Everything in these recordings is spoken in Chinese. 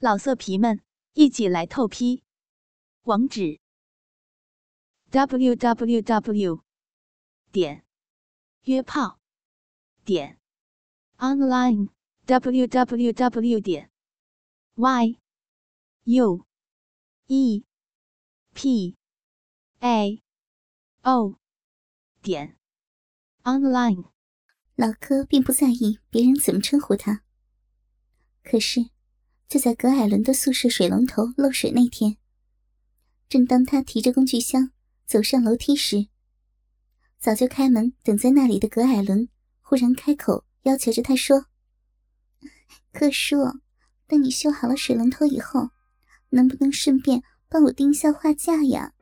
老色皮们，一起来透批！网址：w w w 点约炮点 online w w w 点 y u e p a o 点 online。老柯并不在意别人怎么称呼他，可是。就在葛艾伦的宿舍水龙头漏水那天，正当他提着工具箱走上楼梯时，早就开门等在那里的葛艾伦忽然开口要求着他说：“柯叔，等你修好了水龙头以后，能不能顺便帮我钉一下画架呀？”“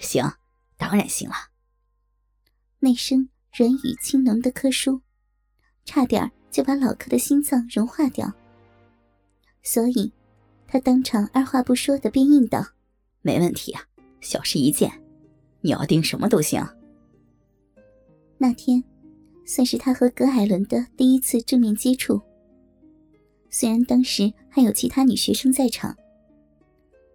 行，当然行了。”那声软语轻浓的柯叔，差点就把老柯的心脏融化掉。所以，他当场二话不说的便应道：“没问题啊，小事一件，你要订什么都行。”那天，算是他和葛海伦的第一次正面接触。虽然当时还有其他女学生在场，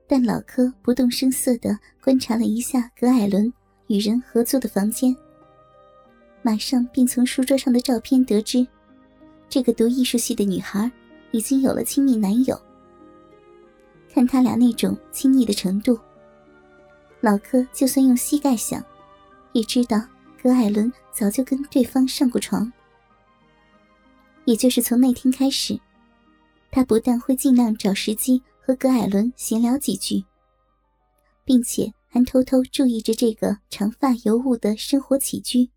但老柯不动声色的观察了一下葛海伦与人合租的房间，马上便从书桌上的照片得知，这个读艺术系的女孩。已经有了亲密男友，看他俩那种亲密的程度，老柯就算用膝盖想，也知道葛艾伦早就跟对方上过床。也就是从那天开始，他不但会尽量找时机和葛艾伦闲聊几句，并且还偷偷注意着这个长发尤物的生活起居。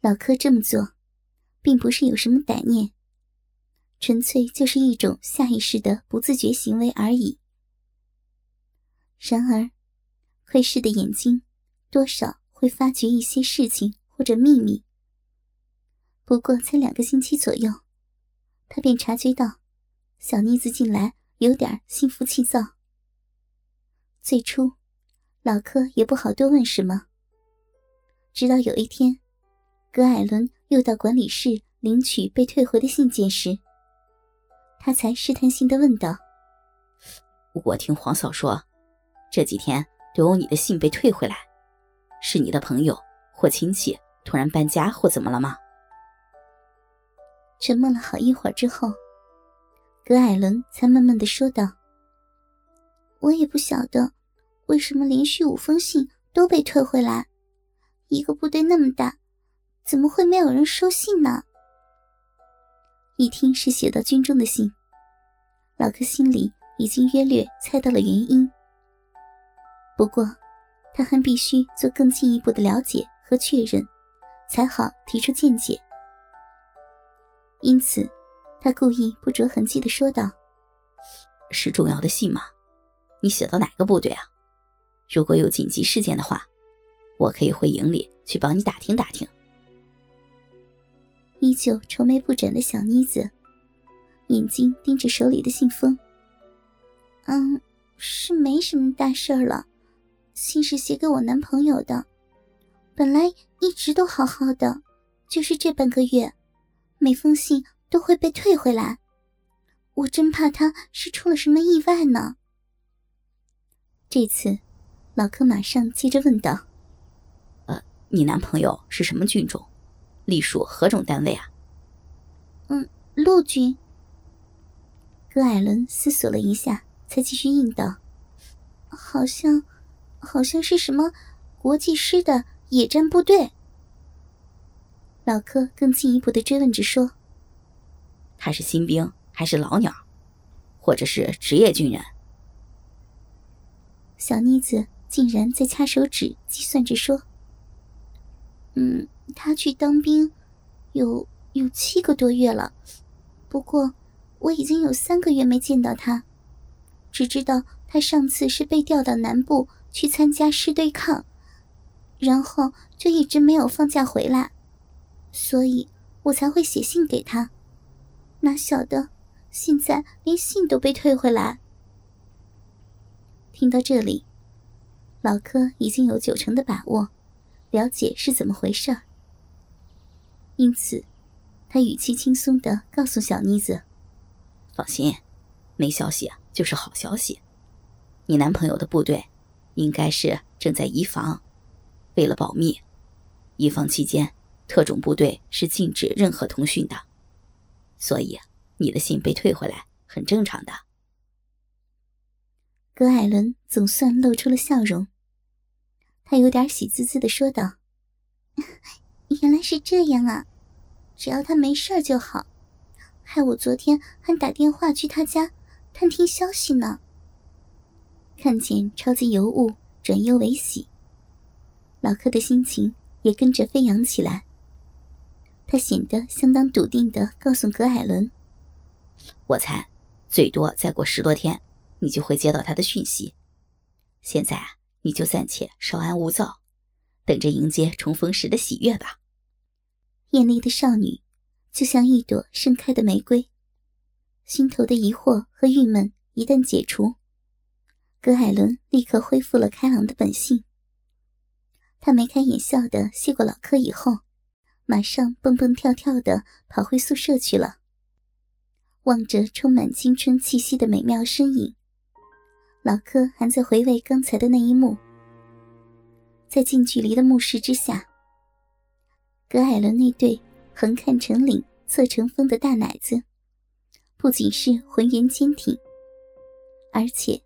老柯这么做，并不是有什么歹念。纯粹就是一种下意识的不自觉行为而已。然而，窥视的眼睛多少会发觉一些事情或者秘密。不过才两个星期左右，他便察觉到小妮子近来有点心浮气躁。最初，老柯也不好多问什么。直到有一天，葛艾伦又到管理室领取被退回的信件时。他才试探性的问道：“我听黄嫂说，这几天都有你的信被退回来，是你的朋友或亲戚突然搬家或怎么了吗？”沉默了好一会儿之后，葛艾伦才闷闷的说道：“我也不晓得，为什么连续五封信都被退回来，一个部队那么大，怎么会没有人收信呢？”一听是写到军中的信，老柯心里已经约略猜到了原因。不过，他还必须做更进一步的了解和确认，才好提出见解。因此，他故意不着痕迹的说道：“是重要的信吗？你写到哪个部队啊？如果有紧急事件的话，我可以回营里去帮你打听打听。”依旧愁眉不展的小妮子，眼睛盯着手里的信封。嗯，是没什么大事儿了，信是写给我男朋友的，本来一直都好好的，就是这半个月，每封信都会被退回来，我真怕他是出了什么意外呢。这次，老柯马上接着问道：“呃，你男朋友是什么军种？”隶属何种单位啊？嗯，陆军。葛艾伦思索了一下，才继续应道：“好像，好像是什么国际师的野战部队。”老柯更进一步的追问着说：“他是新兵还是老鸟，或者是职业军人？”小妮子竟然在掐手指计算着说：“嗯。”他去当兵，有有七个多月了，不过我已经有三个月没见到他，只知道他上次是被调到南部去参加师对抗，然后就一直没有放假回来，所以我才会写信给他，哪晓得现在连信都被退回来。听到这里，老柯已经有九成的把握，了解是怎么回事儿。因此，他语气轻松的告诉小妮子：“放心，没消息就是好消息。你男朋友的部队应该是正在移防，为了保密，移防期间特种部队是禁止任何通讯的，所以你的信被退回来很正常的。葛艾伦总算露出了笑容，他有点喜滋滋的说道：“原来是这样啊，只要他没事就好。”害我昨天还打电话去他家探听消息呢。看见超级尤物转忧为喜，老柯的心情也跟着飞扬起来。他显得相当笃定的告诉葛海伦：“我猜，最多再过十多天，你就会接到他的讯息。现在啊，你就暂且稍安勿躁，等着迎接重逢时的喜悦吧。”艳丽的少女。就像一朵盛开的玫瑰，心头的疑惑和郁闷一旦解除，葛海伦立刻恢复了开朗的本性。他眉开眼笑的谢过老柯以后，马上蹦蹦跳跳的跑回宿舍去了。望着充满青春气息的美妙身影，老柯还在回味刚才的那一幕。在近距离的目视之下，葛海伦那对。横看成岭、侧成峰的大奶子，不仅是浑圆坚挺，而且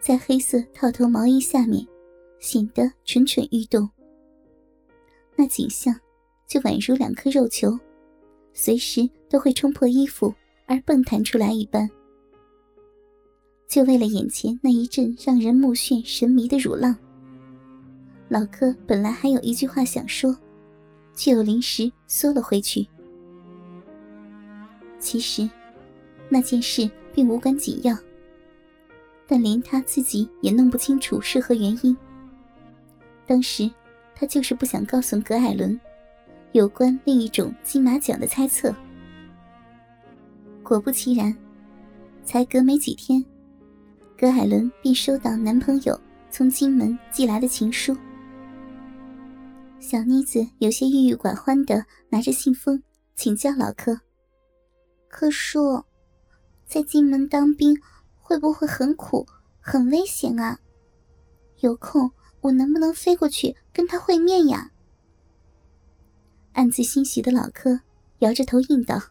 在黑色套头毛衣下面显得蠢蠢欲动。那景象就宛如两颗肉球，随时都会冲破衣服而蹦弹出来一般。就为了眼前那一阵让人目眩神迷的乳浪，老柯本来还有一句话想说。却又临时缩了回去。其实，那件事并无关紧要，但连他自己也弄不清楚是何原因。当时，他就是不想告诉葛艾伦有关另一种金马奖的猜测。果不其然，才隔没几天，葛海伦便收到男朋友从金门寄来的情书。小妮子有些郁郁寡欢的拿着信封请教老柯：“柯叔，在金门当兵会不会很苦、很危险啊？有空我能不能飞过去跟他会面呀？”暗自欣喜的老柯摇着头应道：“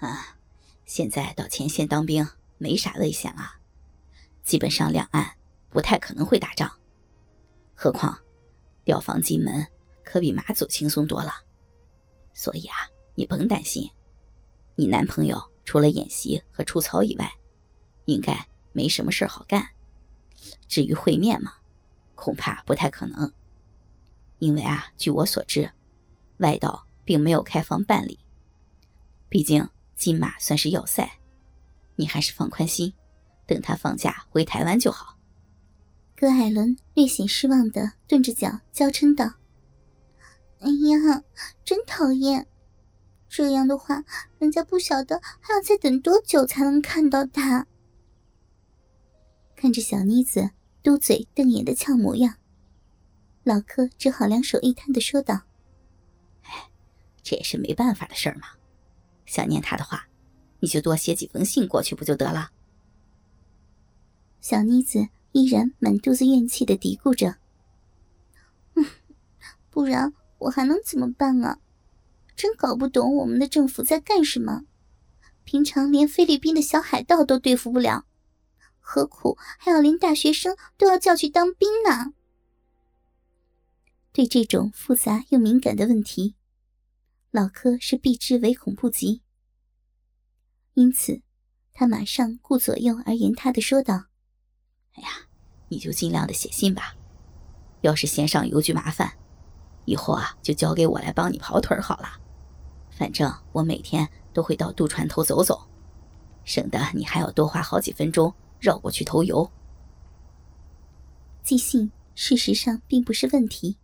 啊，现在到前线当兵没啥危险啊，基本上两岸不太可能会打仗，何况……”调防金门可比马祖轻松多了，所以啊，你甭担心。你男朋友除了演习和出操以外，应该没什么事好干。至于会面嘛，恐怕不太可能。因为啊，据我所知，外道并没有开放办理。毕竟金马算是要塞，你还是放宽心，等他放假回台湾就好。葛海伦略显失望的顿着脚，娇嗔道：“哎呀，真讨厌！这样的话，人家不晓得还要再等多久才能看到他。”看着小妮子嘟嘴瞪眼的俏模样，老柯只好两手一摊的说道：“哎，这也是没办法的事儿嘛。想念他的话，你就多写几封信过去不就得了？”小妮子。依然满肚子怨气的嘀咕着：“嗯，不然我还能怎么办啊？真搞不懂我们的政府在干什么。平常连菲律宾的小海盗都对付不了，何苦还要连大学生都要叫去当兵呢？”对这种复杂又敏感的问题，老柯是避之唯恐不及。因此，他马上顾左右而言他的说道：“哎呀。”你就尽量的写信吧，要是嫌上邮局麻烦，以后啊就交给我来帮你跑腿好了。反正我每天都会到渡船头走走，省得你还要多花好几分钟绕过去投邮。寄信事实上并不是问题，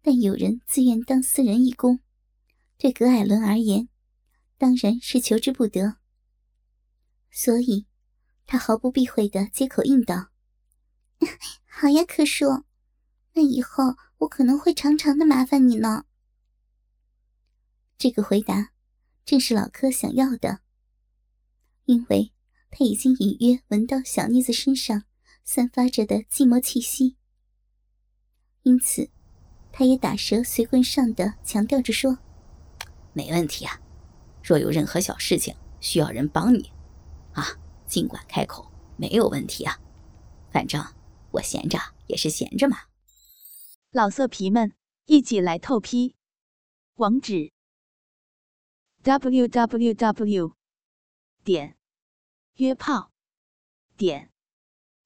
但有人自愿当私人义工，对葛艾伦而言，当然是求之不得。所以，他毫不避讳的接口应道。好呀，柯叔，那以后我可能会常常的麻烦你呢。这个回答正是老柯想要的，因为他已经隐约闻到小妮子身上散发着的寂寞气息，因此，他也打蛇随棍上的强调着说：“没问题啊，若有任何小事情需要人帮你，啊，尽管开口，没有问题啊。反正我闲着也是闲着嘛。”老色皮们，一起来透批，网址：w w w. 点约炮点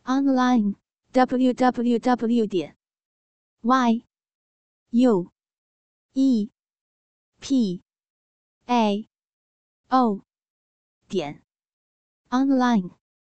online w w w. 点 y u e p a o 点 online。